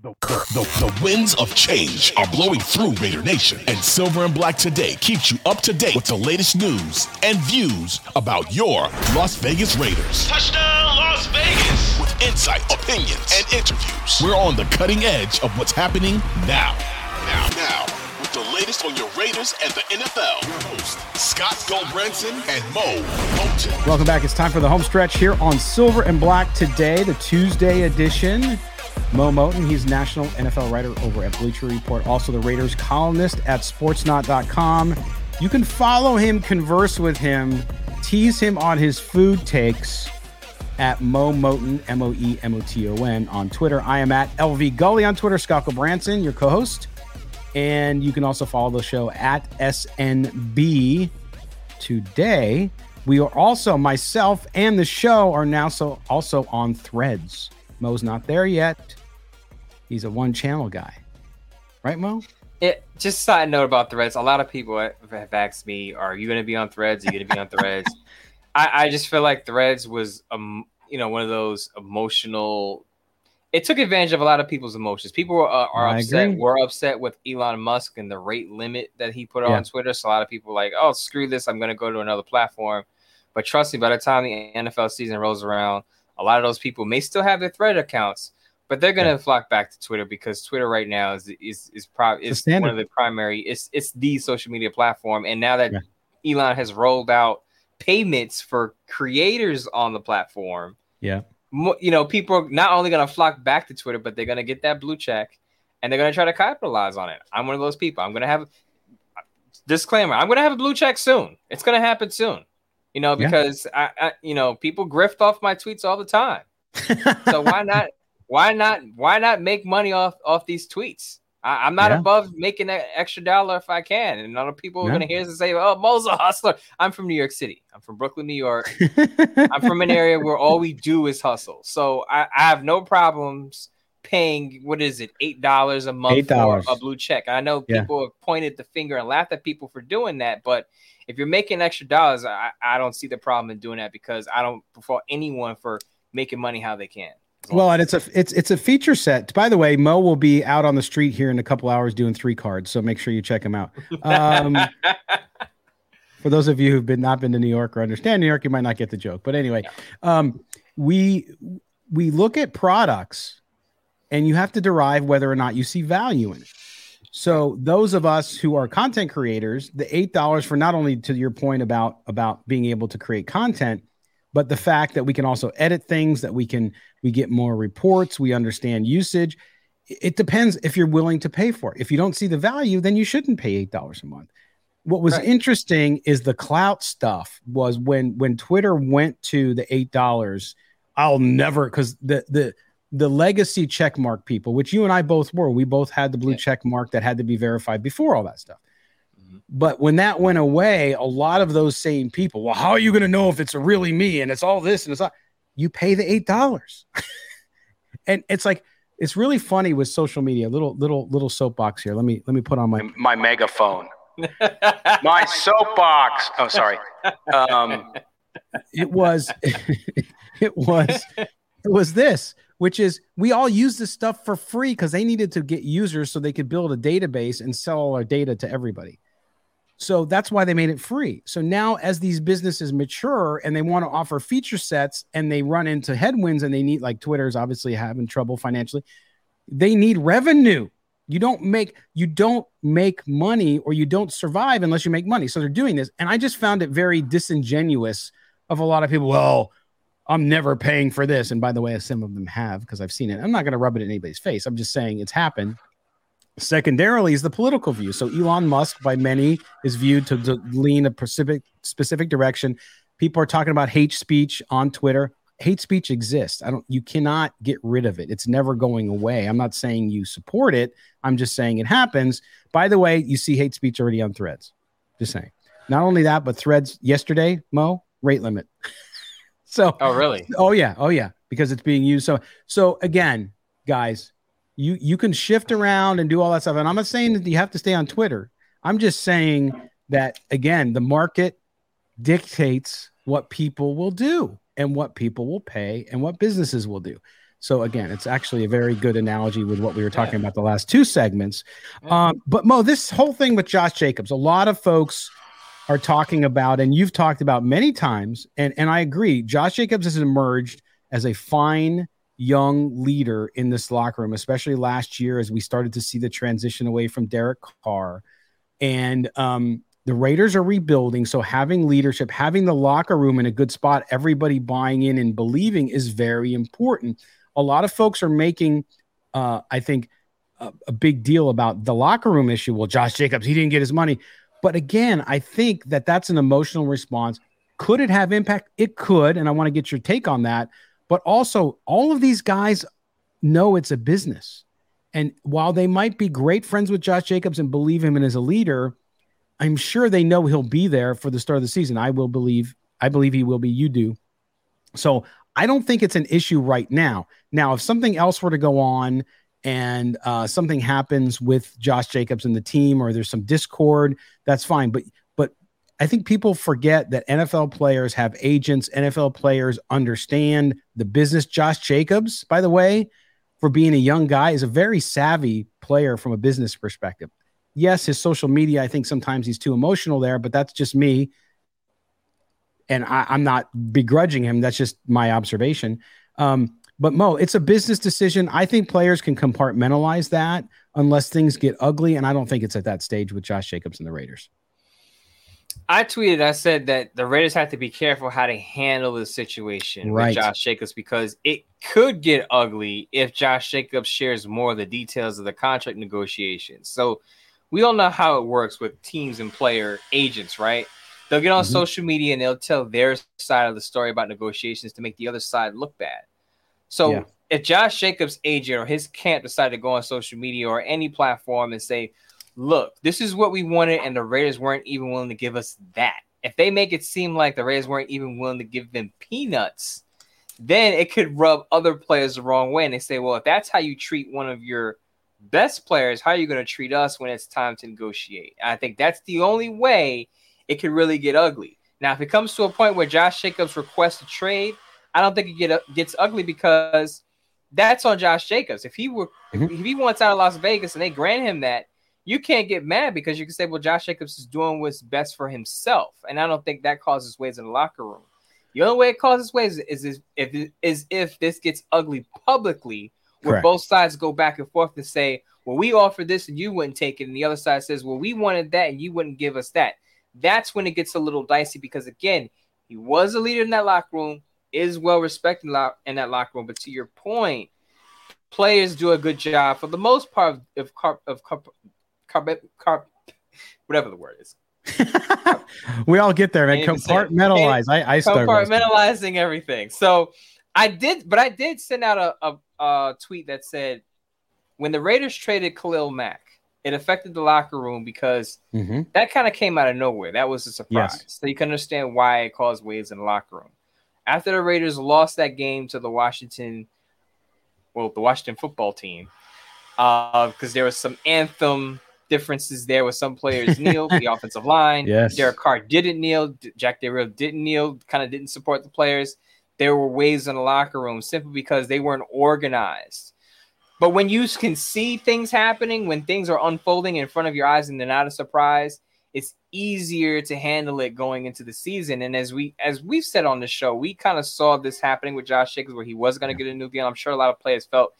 The, the, the winds of change are blowing through Raider Nation, and Silver and Black Today keeps you up to date with the latest news and views about your Las Vegas Raiders. Touchdown, Las Vegas! With insight, opinions, and interviews, we're on the cutting edge of what's happening now. Now, now, with the latest on your Raiders and the NFL. Your host, Scott Gulbransen and Moe Moton. Welcome back. It's time for the home stretch here on Silver and Black today, the Tuesday edition. Moe Moton, he's national NFL writer over at Bleacher Report, also the Raiders columnist at sportsnaut.com. You can follow him, converse with him, tease him on his food takes at Moe Moton, M O E M O T O N on Twitter. I am at LV Gully on Twitter, Scott Gulbransen, your co host. And you can also follow the show at SNB today. We are also, myself and the show are now so also on threads. Mo's not there yet. He's a one channel guy. Right, Mo? It just side note about threads. A lot of people have asked me, "Are you going to be on threads? Are you going to be on threads?" I, I just feel like threads was, um, you know, one of those emotional. It took advantage of a lot of people's emotions. People were, uh, are I upset. agree. Were upset with Elon Musk and the rate limit that he put Yeah. on Twitter. So a lot of people were like, "Oh, screw this! I'm going to go to another platform." But trust me, by the time the NFL season rolls around, a lot of those people may still have their thread accounts, but they're gonna flock back to Twitter because Twitter right now is is is probably is one of the primary. It's it's the social media platform, and now that Elon has rolled out payments for creators on the platform, Yeah. mo- you know, people are not only gonna flock back to Twitter, but they're gonna get that blue check, and they're gonna try to capitalize on it. I'm one of those people. I'm gonna have disclaimer. I'm gonna have a blue check soon. It's gonna happen soon. You know, Yeah. because I, I, you know, people grift off my tweets all the time. so why not? Why not? Why not make money off off these tweets? I, I'm not Yeah. above making that extra dollar if I can. And other people are gonna hear this and say, "Oh, Mo's a hustler." I'm from New York City. I'm from Brooklyn, New York. I'm from an area where all we do is hustle. So I, I have no problems paying what is it, eight dollars a month for $8. a blue check. I know Yeah. people have pointed the finger and laughed at people for doing that, but if you're making extra dollars, I, I don't see the problem in doing that because I don't fault anyone for making money how they can. Well, and it's a it's it's a feature set. By the way, Mo will be out on the street here in a couple hours doing three cards, so make sure you check him out. Um, for those of you who've been not been to New York or understand New York, you might not get the joke. But anyway, um, we we look at products, and you have to derive whether or not you see value in it. So those of us who are content creators, the eight dollars for not only to your point about about being able to create content, but the fact that we can also edit things, that we can we get more reports, we understand usage. It depends if you're willing to pay for it. If you don't see the value, then you shouldn't pay eight dollars a month. What was Right. interesting is the clout stuff was when when Twitter went to the eight dollars. I'll never because the the the legacy check mark people, which you and I both were, we both had the blue check mark that had to be verified before all that stuff. But when that went away, a lot of those same people, well, how are you going to know if it's really me and it's all this and it's not? You pay the eight dollars, and it's like it's really funny with social media. Little little little soapbox here. Let me let me put on my my megaphone. my soapbox. Oh, sorry. Um, it was it was it was this which is we all use this stuff for free because they needed to get users so they could build a database and sell all our data to everybody so that's why they made it free so now as these businesses mature and they want to offer feature sets and they run into headwinds and they need like twitter's obviously having trouble financially They need revenue. You don't make you don't make money or you don't survive unless you make money. So they're doing this, and I just found it very disingenuous of a lot of people. Well, I'm never paying for this, and by the way, some of them have because I've seen it. I'm not going to rub it in anybody's face. I'm just saying it's happened. Secondarily, is the political view. So Elon Musk, by many, is viewed to, to lean a specific specific direction. People are talking about hate speech on Twitter hate speech exists. I don't you cannot get rid of it. It's never going away. I'm not saying you support it. I'm just saying it happens. By the way, you see hate speech already on threads. Just saying. Not only that, but threads yesterday, Mo, rate limit. so Oh really? Oh yeah. Oh yeah. Because it's being used. So so again, guys, you you can shift around and do all that stuff. And I'm not saying that you have to stay on Twitter. I'm just saying that again, the market dictates what people will do and what people will pay and what businesses will do. So again, it's actually a very good analogy with what we were talking yeah. about the last two segments. Um, but Mo, this whole thing with Josh Jacobs, a lot of folks are talking about, and you've talked about many times, and and I agree. Josh Jacobs has emerged as a fine young leader in this locker room, especially last year as we started to see the transition away from Derek Carr. And um, the Raiders are rebuilding, so having leadership, having the locker room in a good spot, everybody buying in and believing is very important. A lot of folks are making, uh, I think, a, a big deal about the locker room issue. Well, Josh Jacobs, he didn't get his money. But again, I think that that's an emotional response. Could it have impact? It could. And I want to get your take on that. But also, all of these guys know it's a business. And while they might be great friends with Josh Jacobs and believe him and as a leader, I'm sure they know he'll be there for the start of the season. I will believe, I believe he will be. You do. So I don't think it's an issue right now. Now, if something else were to go on and uh, something happens with Josh Jacobs and the team, or there's some discord, that's fine. But but I think people forget that NFL players have agents. NFL players understand the business. Josh Jacobs, by the way, for being a young guy, is a very savvy player from a business perspective yes, his social media, I think sometimes he's too emotional there, but that's just me. And I, am not begrudging him. That's just my observation. Um, but Mo, it's a business decision. I think players can compartmentalize that unless things get ugly. And I don't think it's at that stage with Josh Jacobs and the Raiders. I tweeted, I said that the Raiders have to be careful how to handle the situation right. with Josh Jacobs because it could get ugly if Josh Jacobs shares more of the details of the contract negotiations. So we all know how it works with teams and player agents, right? They'll get on mm-hmm. social media and they'll tell their side of the story about negotiations to make the other side look bad. So yeah. if Josh Jacobs' agent or his camp decided to go on social media or any platform and say, look, this is what we wanted, and the Raiders weren't even willing to give us that. If they make it seem like the Raiders weren't even willing to give them peanuts, then it could rub other players the wrong way. And they say, well, if that's how you treat one of your best players, how are you going to treat us when it's time to negotiate? I think that's the only way it could really get ugly. Now, if it comes to a point where Josh Jacobs requests a trade, I don't think it get, gets ugly because that's on Josh Jacobs. If he were, mm-hmm. if he wants out of Las Vegas and they grant him that, you can't get mad because you can say, well, Josh Jacobs is doing what's best for himself, and I don't think that causes waves in the locker room. The only way it causes waves is, is if is if this gets ugly publicly where Correct. both sides go back and forth and say, well, we offered this and you wouldn't take it. And the other side says, well, we wanted that and you wouldn't give us that. That's when it gets a little dicey because, again, he was a leader in that locker room, is well respected in that locker room. But to your point, players do a good job for the most part of carp of carp, carp, carp whatever the word is. we all get there, man. Compartmentalize. I, I compartmentalizing everything. So I did, but I did send out a, a, a tweet that said when the Raiders traded Khalil Mack, it affected the locker room because mm-hmm. that kind of came out of nowhere. That was a surprise. Yes. So you can understand why it caused waves in the locker room. After the Raiders lost that game to the Washington, well, the Washington football team, because uh, there was some anthem differences there with some players kneel, the offensive line. Yes. Derek Carr didn't kneel. Jack Del Rio didn't kneel, kind of didn't support the players there were waves in the locker room simply because they weren't organized. But when you can see things happening, when things are unfolding in front of your eyes and they're not a surprise, it's easier to handle it going into the season. And as we as we've said on the show, we kind of saw this happening with Josh Jacobs where he was going to get a new deal. I'm sure a lot of players felt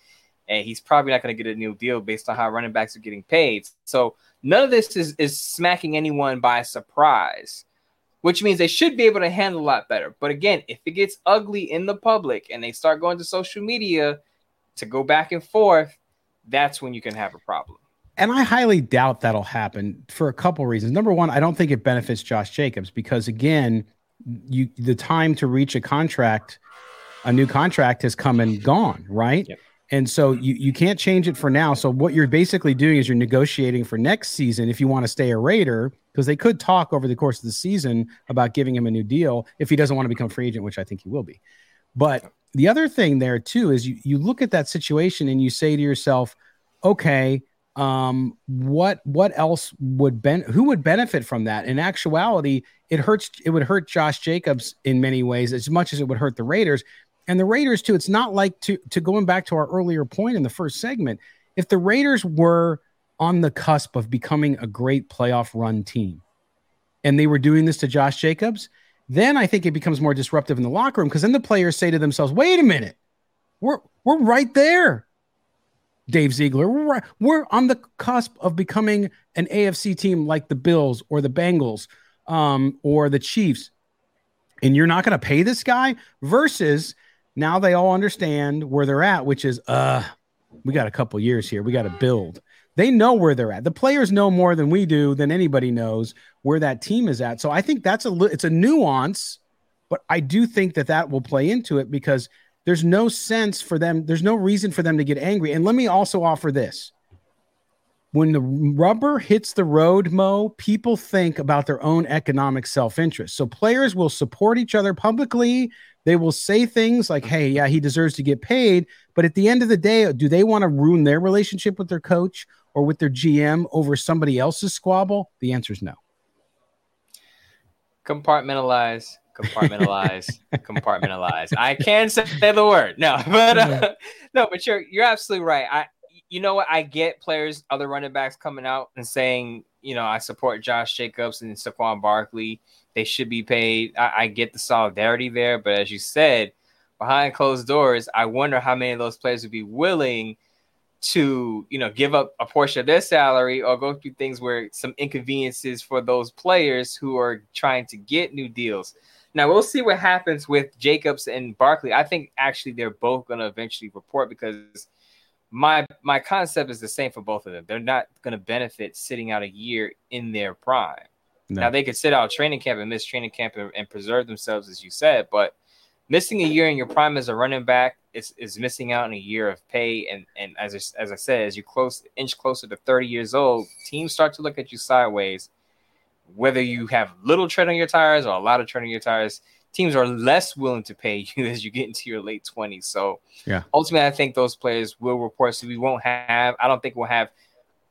and he's probably not going to get a new deal based on how running backs are getting paid. So none of this is, is smacking anyone by surprise, which means they should be able to handle a lot better. But again, if it gets ugly in the public and they start going to social media to go back and forth, that's when you can have a problem. And I highly doubt that'll happen for a couple reasons. Number one, I don't think it benefits Josh Jacobs because again, you the time to reach a contract, a new contract has come and gone, right? Yep. And so you, you can't change it for now. So what you're basically doing is you're negotiating for next season if you want to stay a Raider, because they could talk over the course of the season about giving him a new deal if he doesn't want to become free agent, which I think he will be. But the other thing there too is you you look at that situation and you say to yourself, okay, um, what what else would ben who would benefit from that? In actuality, it hurts. It would hurt Josh Jacobs in many ways as much as it would hurt the Raiders and the Raiders too. It's not like to to going back to our earlier point in the first segment. If the Raiders were on the cusp of becoming a great playoff run team, and they were doing this to Josh Jacobs, then I think it becomes more disruptive in the locker room because then the players say to themselves, "Wait a minute, we're we're right there." Dave Ziegler, we're, we're on the cusp of becoming an AFC team like the Bills or the Bengals um, or the Chiefs, and you're not going to pay this guy versus now they all understand where they're at, which is, uh, we got a couple years here. We got to build. They know where they're at. The players know more than we do, than anybody knows where that team is at. So I think that's a it's a nuance, but I do think that that will play into it because there's no sense for them. There's no reason for them to get angry. And let me also offer this: when the rubber hits the road, Mo, people think about their own economic self interest. So players will support each other publicly. They will say things like, hey, yeah, he deserves to get paid. But at the end of the day, do they want to ruin their relationship with their coach or with their GM over somebody else's squabble? The answer is no. Compartmentalize, compartmentalize, compartmentalize. I can say the word. No, but uh, no, but you're you're absolutely right. I you know what? I get players, other running backs coming out and saying, you know, I support Josh Jacobs and Saquon Barkley they should be paid. I, I get the solidarity there, but as you said, behind closed doors, I wonder how many of those players would be willing to, you know, give up a portion of their salary or go through things where some inconveniences for those players who are trying to get new deals. Now we'll see what happens with Jacobs and Barkley. I think actually they're both going to eventually report because my my concept is the same for both of them. They're not going to benefit sitting out a year in their prime. No. Now they could sit out training camp and miss training camp and, and, preserve themselves, as you said, but missing a year in your prime as a running back is, is missing out on a year of pay. And and as I, as I said, as you close inch closer to 30 years old, teams start to look at you sideways. Whether you have little tread on your tires or a lot of tread on your tires, teams are less willing to pay you as you get into your late 20s. So yeah, ultimately, I think those players will report. So we won't have. I don't think we'll have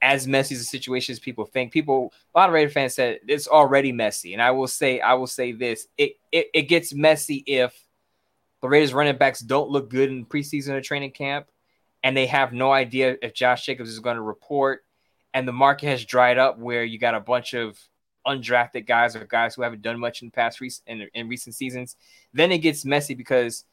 as messy as a situation as people think. People, a lot of Raider fans said it's already messy, and I will say, I will say this: it it, it gets messy if the Raiders running backs don't look good in preseason or training camp, and they have no idea if Josh Jacobs is going to report, and the market has dried up where you got a bunch of undrafted guys or guys who haven't done much in the past in, in recent seasons. Then it gets messy because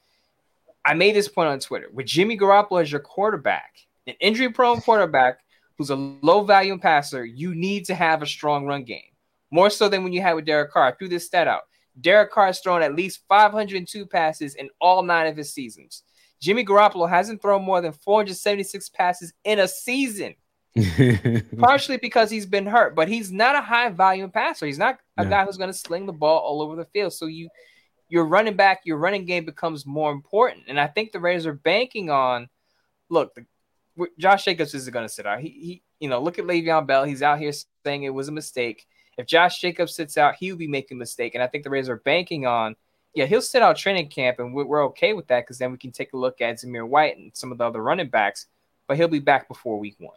I made this point on Twitter with Jimmy Garoppolo as your quarterback, an injury-prone quarterback who's a low volume passer, you need to have a strong run game. More so than when you had with Derek Carr. I threw this stat out. Derek Carr has thrown at least 502 passes in all nine of his seasons. Jimmy Garoppolo hasn't thrown more than 476 passes in a season. partially because he's been hurt, but he's not a high volume passer. He's not a guy who's going to sling the ball all over the field. So you, your running back, your running game becomes more important. And I think the Raiders are banking on. Look, the Josh Jacobs isn't going to sit out. He, he, you know, look at Le'Veon Bell. He's out here saying it was a mistake. If Josh Jacobs sits out, he will be making a mistake. And I think the Raiders are banking on, yeah, he'll sit out training camp, and we're, we're okay with that because then we can take a look at Zamir White and some of the other running backs. But he'll be back before week one.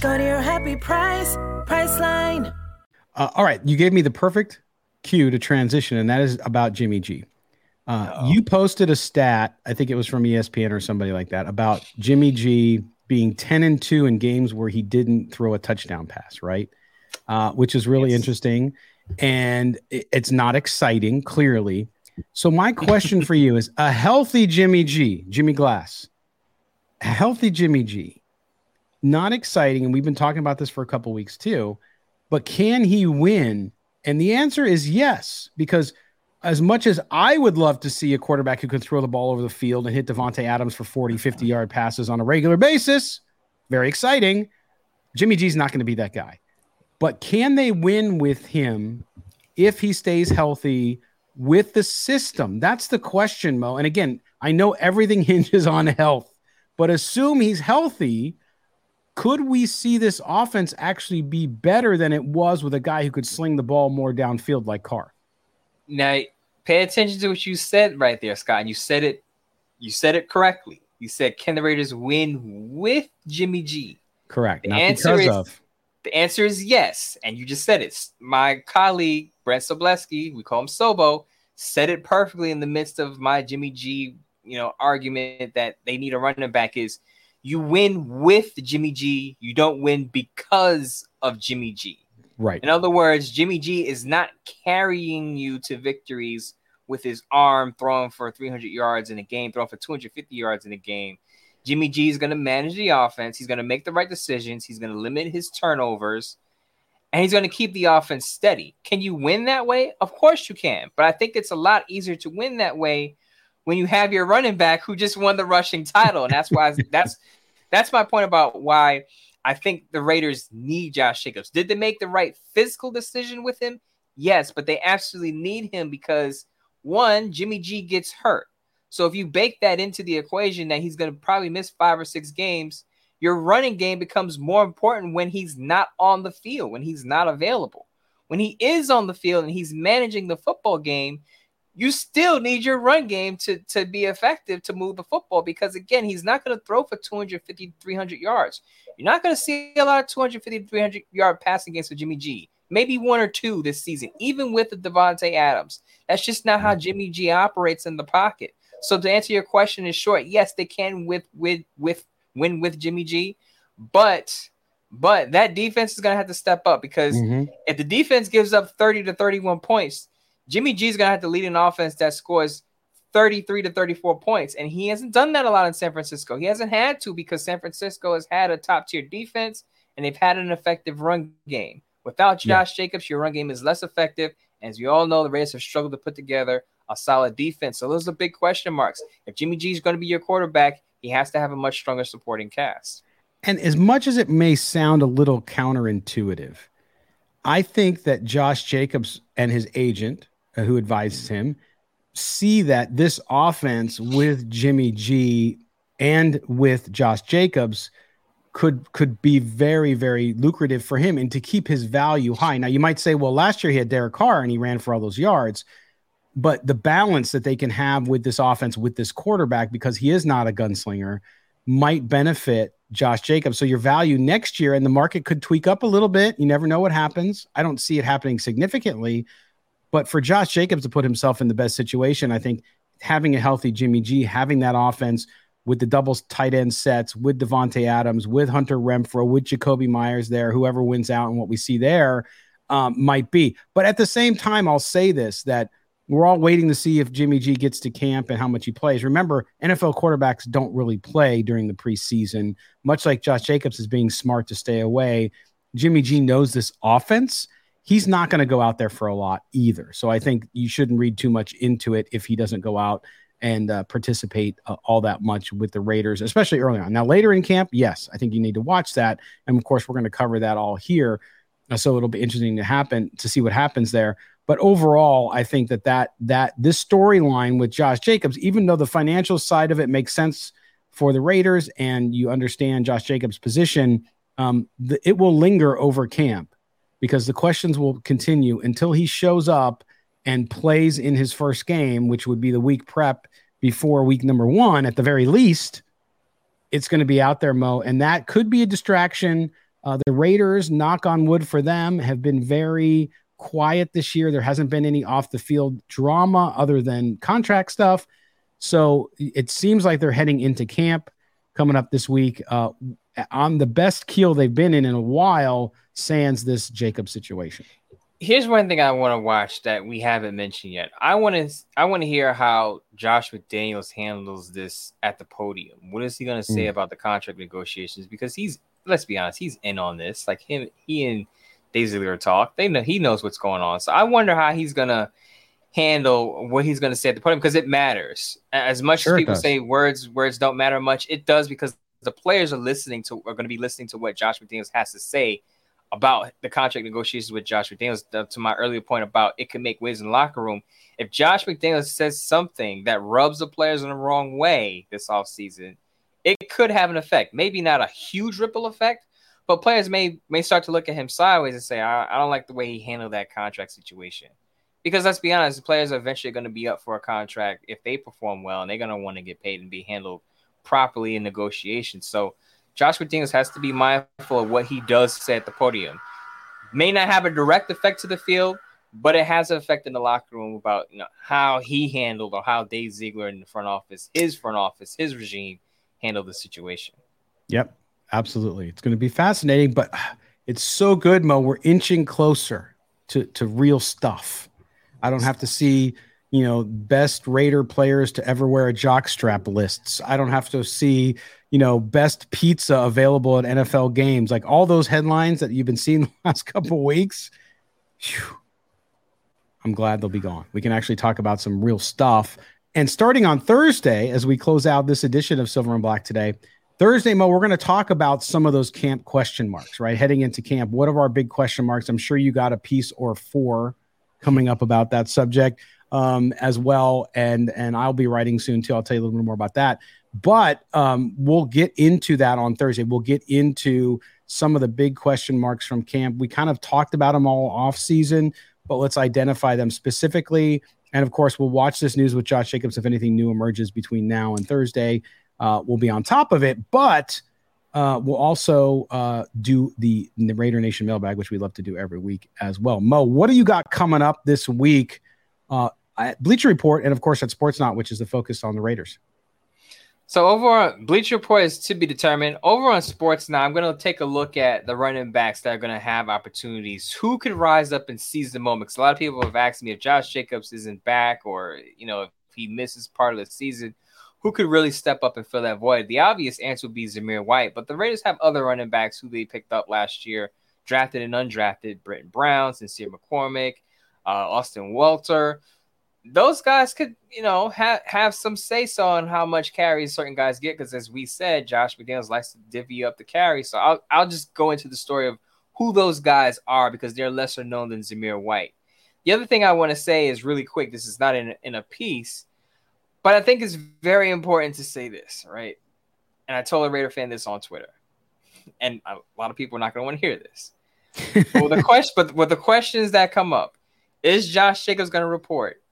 Go to your happy price, Priceline. Uh, all right, you gave me the perfect cue to transition, and that is about Jimmy G. Uh, you posted a stat, I think it was from ESPN or somebody like that, about Jimmy G being 10 and 2 in games where he didn't throw a touchdown pass, right? Uh, which is really yes. interesting. And it's not exciting, clearly. So, my question for you is a healthy Jimmy G, Jimmy Glass, a healthy Jimmy G, not exciting. And we've been talking about this for a couple weeks too, but can he win? And the answer is yes, because as much as I would love to see a quarterback who can throw the ball over the field and hit Davante Adams for 40, 50 yard passes on a regular basis, very exciting. Jimmy G's not going to be that guy. But can they win with him if he stays healthy with the system? That's the question, Mo. And again, I know everything hinges on health, but assume he's healthy. Could we see this offense actually be better than it was with a guy who could sling the ball more downfield like Carr? Now, pay attention to what you said right there, Scott. And you said it, you said it correctly. You said, "Can the Raiders win with Jimmy G?" Correct. The Not answer is of. the answer is yes, and you just said it. My colleague Brent Sobleski, we call him Sobo, said it perfectly in the midst of my Jimmy G, you know, argument that they need a running back. Is you win with Jimmy G, you don't win because of Jimmy G. Right. In other words, Jimmy G is not carrying you to victories with his arm throwing for 300 yards in a game, throwing for 250 yards in a game. Jimmy G is going to manage the offense. He's going to make the right decisions. He's going to limit his turnovers, and he's going to keep the offense steady. Can you win that way? Of course you can. But I think it's a lot easier to win that way when you have your running back who just won the rushing title, and that's why that's that's my point about why I think the Raiders need Josh Jacobs. Did they make the right physical decision with him? Yes, but they absolutely need him because one, Jimmy G gets hurt. So if you bake that into the equation that he's going to probably miss five or six games, your running game becomes more important when he's not on the field, when he's not available. When he is on the field and he's managing the football game, you still need your run game to, to be effective to move the football because, again, he's not going to throw for 250, 300 yards. You're not going to see a lot of 250 300 yard passing games for Jimmy G. Maybe one or two this season, even with the Davante Adams. That's just not how Jimmy G operates in the pocket. So to answer your question in short, yes, they can with with with win with Jimmy G, but but that defense is gonna have to step up because mm-hmm. if the defense gives up 30 to 31 points, Jimmy G is gonna have to lead an offense that scores 33 to 34 points. And he hasn't done that a lot in San Francisco. He hasn't had to because San Francisco has had a top tier defense and they've had an effective run game. Without Josh yeah. Jacobs, your run game is less effective. As you all know, the Raiders have struggled to put together a solid defense. So those are big question marks. If Jimmy G is going to be your quarterback, he has to have a much stronger supporting cast. And as much as it may sound a little counterintuitive, I think that Josh Jacobs and his agent, Uh, who advises him, see that this offense with Jimmy G and with Josh Jacobs could could be very very lucrative for him and to keep his value high. Now you might say, well, last year he had Derek Carr and he ran for all those yards, but the balance that they can have with this offense with this quarterback because he is not a gunslinger might benefit Josh Jacobs. So your value next year and the market could tweak up a little bit. You never know what happens. I don't see it happening significantly, but for Josh Jacobs to put himself in the best situation, I think having a healthy Jimmy G, having that offense with the doubles tight end sets, with Davante Adams, with Hunter Renfrow, with Jakobi Meyers there, whoever wins out and what we see there um, might be. But at the same time, I'll say this that we're all waiting to see if Jimmy G gets to camp and how much he plays. Remember, NFL quarterbacks don't really play during the preseason, much like Josh Jacobs is being smart to stay away. Jimmy G knows this offense he's not going to go out there for a lot either. So I think you shouldn't read too much into it if he doesn't go out and uh, participate uh, all that much with the Raiders, especially early on. Now, later in camp, yes, I think you need to watch that. And of course, we're going to cover that all here. Uh, so it'll be interesting to happen to see what happens there. But overall, I think that that that this storyline with Josh Jacobs, even though the financial side of it makes sense for the Raiders and you understand Josh Jacobs' position, um, the, it will linger over camp because the questions will continue until he shows up and plays in his first game, which would be the week prep before week number one at the very least. It's going to be out there, Mo, and that could be a distraction Uh, the Raiders, knock on wood for them, have been very quiet this year. There hasn't been any off the field drama other than contract stuff. So it seems like they're heading into camp coming up this week uh, on the best keel they've been in in a while, sans this Jacob situation. Here's one thing I want to watch that we haven't mentioned yet. I want to I want to hear how Josh McDaniels handles this at the podium. What is he going to say mm. about the contract negotiations? Because he's let's be honest, he's in on this. Like him, he and Dave Ziegler talk. They know he knows what's going on. So I wonder how he's gonna handle what he's going to say at the podium because it matters. As much sure as people say words words don't matter much, it does because the players are listening to are going to be listening to what Josh McDaniels has to say about the contract negotiations with Josh McDaniels. To my earlier point about it could make waves in the locker room. If Josh McDaniels says something that rubs the players in the wrong way this offseason, it could have an effect. Maybe not a huge ripple effect, but players may may start to look at him sideways and say, I, I don't like the way he handled that contract situation because let's be honest, the players are eventually going to be up for a contract if they perform well, and they're going to want to get paid and be handled properly in negotiations. So Joshua McDaniels has to be mindful of what he does say at the podium. May not have a direct effect to the field, but it has an effect in the locker room about you know how he handled or how Dave Ziegler in the front office, his front office, his regime handled the situation. Yep, absolutely. It's going to be fascinating, but it's so good, Mo. We're inching closer to to real stuff. I don't have to see, you know, best Raider players to ever wear a jockstrap lists. I don't have to see, you know, best pizza available at NFL games. Like all those headlines that you've been seeing the last couple weeks. Whew, I'm glad they'll be gone. We can actually talk about some real stuff. And starting on Thursday, as we close out this edition of Silver and Black today, Thursday, Mo, we're going to talk about some of those camp question marks, right? Heading into camp, what are our big question marks? I'm sure you got a piece or four coming up about that subject um, as well, and and I'll be writing soon too. I'll tell you a little bit more about that. But um, we'll get into that on Thursday. We'll get into some of the big question marks from camp. We kind of talked about them all off season, but let's identify them specifically. And of course, we'll watch this news with Josh Jacobs if anything new emerges between now and Thursday. Uh, we'll be on top of it, but uh, we'll also uh, do the, the Raider Nation mailbag, which we love to do every week as well. Mo, what do you got coming up this week uh, at Bleacher Report and, of course, at Sportsnaut, which is the focus on the Raiders? So over on Bleacher Report is to be determined. Over on Sportsnaut, I'm going to take a look at the running backs that are going to have opportunities. Who could rise up and seize the moment? Because a lot of people have asked me if Josh Jacobs isn't back or, you know, if he misses part of the season – who could really step up and fill that void? The obvious answer would be Zamir White, but the Raiders have other running backs who they picked up last year, drafted and undrafted. Brittain Brown, Sincere McCormick, uh, Austin Walter. Those guys could, you know, have have some say so on how much carries certain guys get. Because as we said, Josh McDaniels likes to divvy up the carry. So I'll I'll just go into the story of who those guys are because they're lesser known than Zamir White. The other thing I want to say is really quick. This is not in in a piece but I think it's very important to say this, right? And I told a Raider fan this on Twitter, and a lot of people are not going to want to hear this. well, the question, but with the questions that come up, is Josh Jacobs going to report?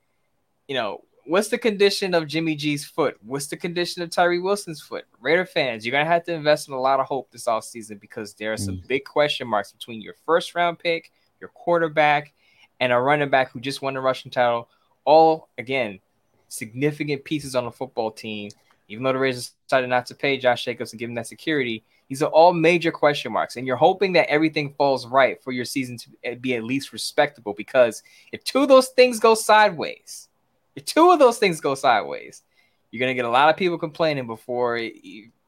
You know, what's the condition of Jimmy G's foot? What's the condition of Tyree Wilson's foot? Raider fans, you're going to have to invest in a lot of hope this offseason because there are some mm. big question marks between your first round pick, your quarterback, and a running back who just won the rushing title. All again, significant pieces on the football team. Even though the Raiders decided not to pay Josh Jacobs and give him that security, these are all major question marks. And you're hoping that everything falls right for your season to be at least respectable. Because if two of those things go sideways, if two of those things go sideways, you're gonna get a lot of people complaining before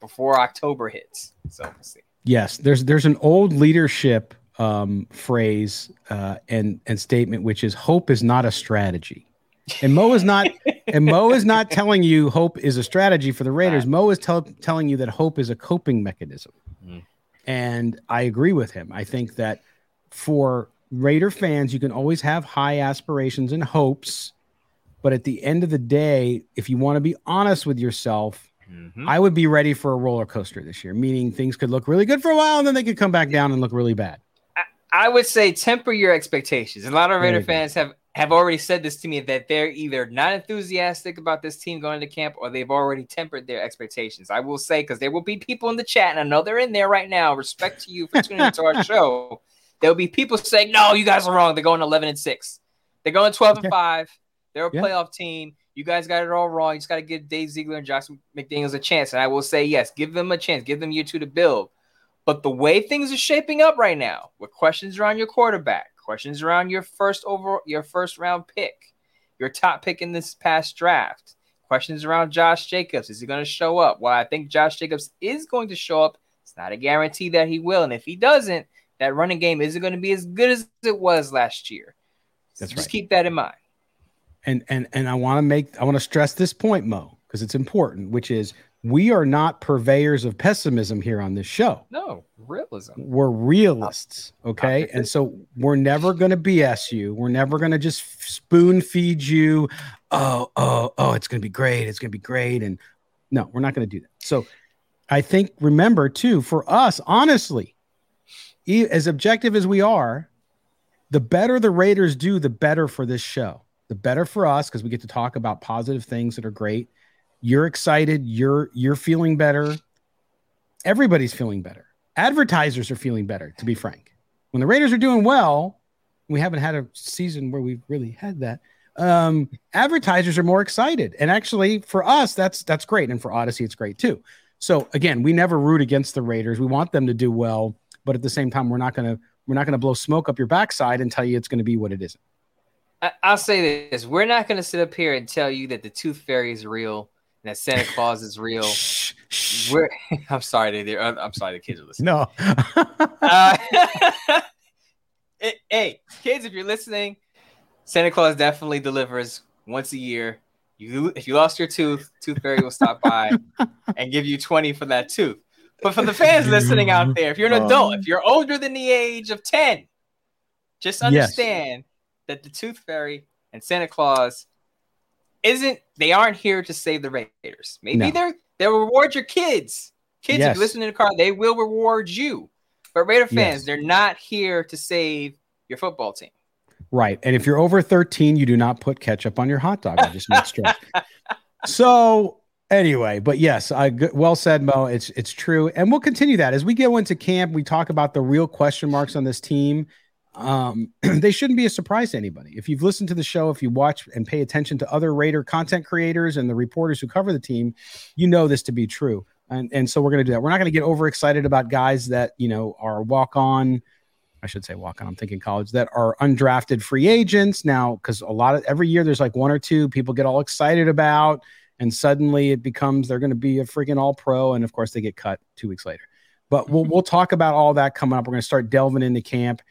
before October hits. So we'll see. Yes, there's there's an old leadership um, phrase uh, and and statement which is hope is not a strategy. And Mo is not and Mo is not telling you hope is a strategy for the Raiders. Mo is tell, telling you that hope is a coping mechanism. Mm. And I agree with him. I think that for Raider fans, you can always have high aspirations and hopes, but at the end of the day, if you want to be honest with yourself, mm-hmm. I would be ready for a roller coaster this year, meaning things could look really good for a while and then they could come back down and look really bad. I, I would say temper your expectations. A lot of Raider fans have have already said this to me that they're either not enthusiastic about this team going to camp or they've already tempered their expectations. I will say because there will be people in the chat, and I know they're in there right now. Respect to you for tuning into our show. There'll be people saying, "No, you guys are wrong. They're going 11 and six. They're going 12 and five. They're a yeah. playoff team. You guys got it all wrong. You just got to give Dave Ziegler and Josh McDaniels a chance. And I will say, yes, give them a chance. Give them year two to build. But the way things are shaping up right now, with questions around your quarterback, questions around your first over your first round pick, your top pick in this past draft, questions around Josh Jacobs. Is he going to show up? Well, I think Josh Jacobs is going to show up. It's not a guarantee that he will. And if he doesn't, that running game isn't going to be as good as it was last year. That's Just right. keep that in mind and and and I want to make I want to stress this point, Mo, because it's important, which is we are not purveyors of pessimism here on this show. No, realism. We're realists, okay? And so we're never going to BS you. We're never going to just spoon feed you. Oh, oh, oh, it's going to be great. It's going to be great. And no, we're not going to do that. So I think remember too, for us, honestly, as objective as we are, the better the Raiders do, the better for this show the better for us because we get to talk about positive things that are great. You're excited. You're you're feeling better. Everybody's feeling better. Advertisers are feeling better. To be frank, when the Raiders are doing well, we haven't had a season where we've really had that. Um, advertisers are more excited, and actually, for us, that's that's great, and for Audacy, it's great too. So again, we never root against the Raiders. We want them to do well, but at the same time, we're not gonna we're not gonna blow smoke up your backside and tell you it's to be what it isn't. I, will say this: we're not to sit up here and tell you that the Tooth Fairy is real and that Santa Claus is real. we're, I'm sorry, I'm, I'm sorry, the kids are listening. No. uh, hey, kids, if you're listening, Santa Claus definitely delivers once a year. You, if you lost your tooth, Tooth Fairy will stop by and give you 20 for that tooth. But for the fans listening out there, if you're an adult, if you're older than the age of 10, just understand yes that the Tooth Fairy and Santa Claus isn't they aren't here to save the Raiders. Maybe no. they're they'll reward your kids. Kids, yes. if you listen to the car, they will reward you. But Raider fans, yes. they're not here to save your football team. Right. And if you're over 13, you do not put ketchup on your hot dog. I just make stress. so anyway, but yes, I well said, Mo. It's it's true, and we'll continue that as we go into camp. We talk about the real question marks on this team um, they shouldn't be a surprise to anybody. If you've listened to the show, if you watch and pay attention to other Raider content creators and the reporters who cover the team, you know this to be true. And, and so we're going to do that. We're not going to get overexcited about guys that, you know, are walk on, I should say walk on, I'm thinking college, that are undrafted free agents now, because a lot of every year there's like one or two people get all excited about, and suddenly it becomes they're going to be a freaking all pro. And of course, they get cut two weeks later. But we'll, we'll talk about all that coming up. We're going to start delving into camp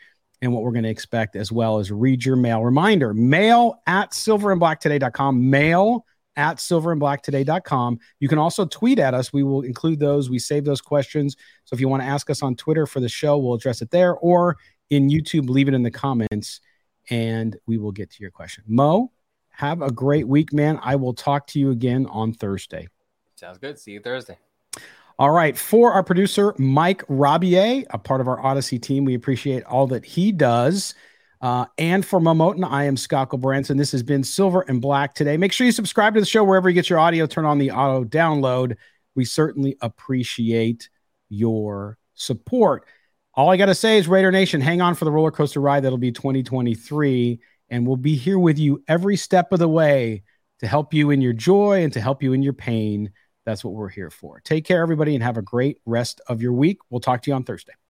and what we're going to expect as well as read your mail. Reminder mail at silverandblacktoday.com, mail at silverandblacktoday.com. You can also tweet at us. We will include those. We save those questions. So if you want to ask us on Twitter for the show, we'll address it there or in YouTube, leave it in the comments and we will get to your question. Mo, have a great week, man. I will talk to you again on Thursday. Sounds good. See you Thursday. All right. For our producer, Mike Robier, a part of our Audacy team, we appreciate all that he does. Uh, and for Moe Moton, I am Scott Gulbransen. This has been Silver and Black today. Make sure you subscribe to the show wherever you get your audio. Turn on the auto download. We certainly appreciate your support. All I got to say is, Raider Nation, hang on for the roller coaster ride that'll be 2023. And we'll be here with you every step of the way to help you in your joy and to help you in your pain. That's what we're here for. Take care, everybody, and have a great rest of your week. We'll talk to you on Thursday.